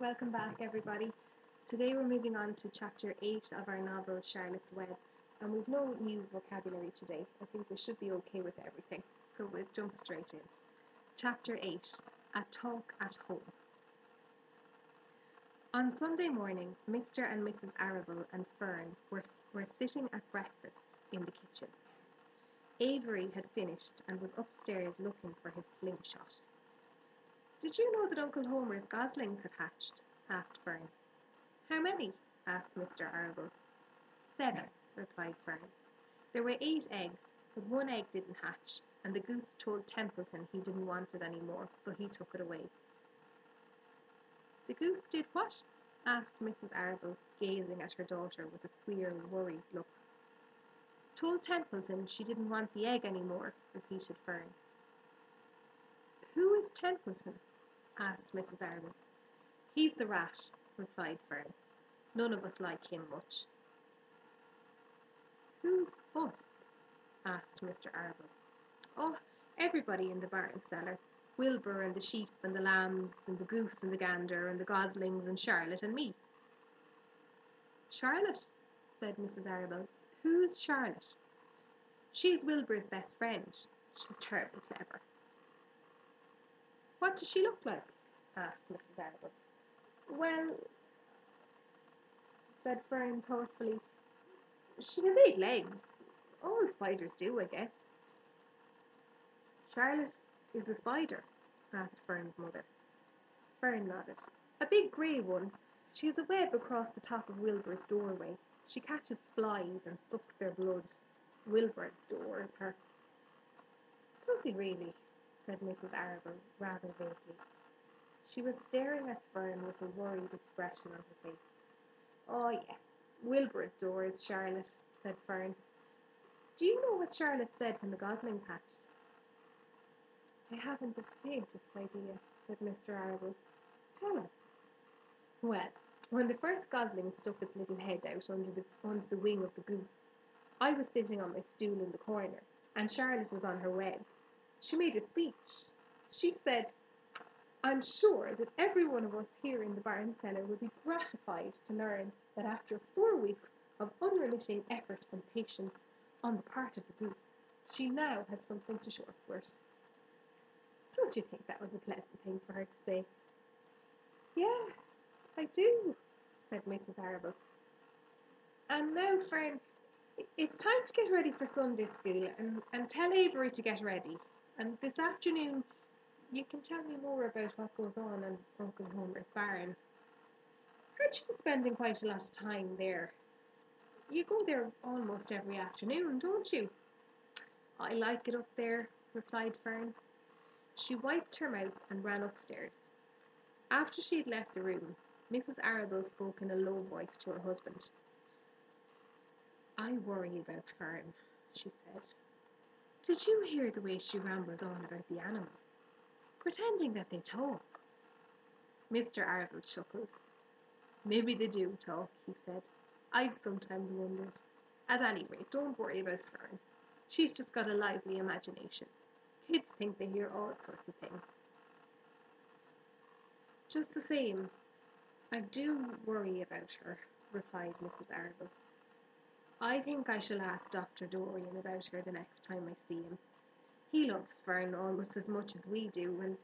Welcome back, everybody. Today we're moving on to chapter 8 of our novel Charlotte's Web, and we've no new vocabulary today. I think we should be okay with everything, so we'll jump straight in. Chapter 8 A Talk at Home. On Sunday morning, Mr. and Mrs. Arable and Fern were, were sitting at breakfast in the kitchen. Avery had finished and was upstairs looking for his slingshot. Did you know that Uncle Homer's goslings had hatched? asked Fern. How many? asked Mr. Arable. Seven, replied Fern. There were eight eggs, but one egg didn't hatch, and the goose told Templeton he didn't want it any more, so he took it away. The goose did what? asked Mrs. Arable, gazing at her daughter with a queer, worried look. Told Templeton she didn't want the egg any more, repeated Fern. Who is Templeton? Asked Mrs. Arable. He's the rat, replied Fern. None of us like him much. Who's us? asked Mr. Arable. Oh, everybody in the barn cellar. Wilbur and the sheep and the lambs and the goose and the gander and the goslings and Charlotte and me. Charlotte, said Mrs. Arable. Who's Charlotte? She's Wilbur's best friend. She's terribly clever. What does she look like? asked Mrs. Arable. Well, said Fern thoughtfully, she has eight legs. All spiders do, I guess. Charlotte is the spider? asked Fern's mother. Fern nodded. A big grey one. She has a web across the top of Wilbur's doorway. She catches flies and sucks their blood. Wilbur adores her. Does he really? Said Mrs. Arable, rather vaguely. She was staring at Fern with a worried expression on her face. Oh, yes, Wilbur adores Charlotte, said Fern. Do you know what Charlotte said when the goslings hatched? I haven't the faintest idea, said Mr. Arable. Tell us. Well, when the first gosling stuck its little head out under the, under the wing of the goose, I was sitting on my stool in the corner, and Charlotte was on her web. She made a speech. She said, I'm sure that every one of us here in the barn cellar will be gratified to learn that after four weeks of unremitting effort and patience on the part of the goose, she now has something to show for it. Don't you think that was a pleasant thing for her to say? Yeah, I do, said Mrs. Arable. And now, Fern, it's time to get ready for Sunday school and, and tell Avery to get ready. And this afternoon, you can tell me more about what goes on in Uncle Homer's barn. Aren't you spending quite a lot of time there? You go there almost every afternoon, don't you? I like it up there, replied Fern. She wiped her mouth and ran upstairs. After she had left the room, Mrs. Arable spoke in a low voice to her husband. I worry about Fern, she said. Did you hear the way she rambled on about the animals? Pretending that they talk. Mr. Arable chuckled. Maybe they do talk, he said. I've sometimes wondered. At any rate, don't worry about Fern. She's just got a lively imagination. Kids think they hear all sorts of things. Just the same, I do worry about her, replied Mrs. Arable. I think I shall ask Dr. Dorian about her the next time I see him. He loves Fern almost as much as we do, and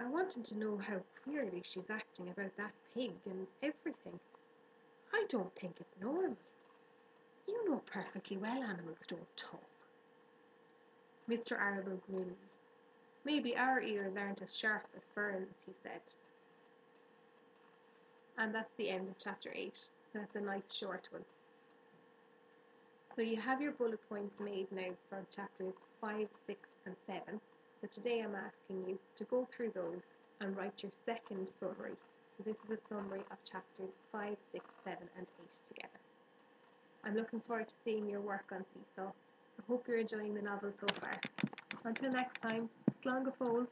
I want him to know how queerly she's acting about that pig and everything. I don't think it's normal. You know perfectly well animals don't talk. Mr. Arable grinned. Maybe our ears aren't as sharp as Fern's, he said. And that's the end of chapter 8. So that's a nice short one. So you have your bullet points made now for chapters 5, 6 and 7. So today I'm asking you to go through those and write your second summary. So this is a summary of chapters 5, 6, 7 and 8 together. I'm looking forward to seeing your work on Seesaw. I hope you're enjoying the novel so far. Until next time, slán go fóill.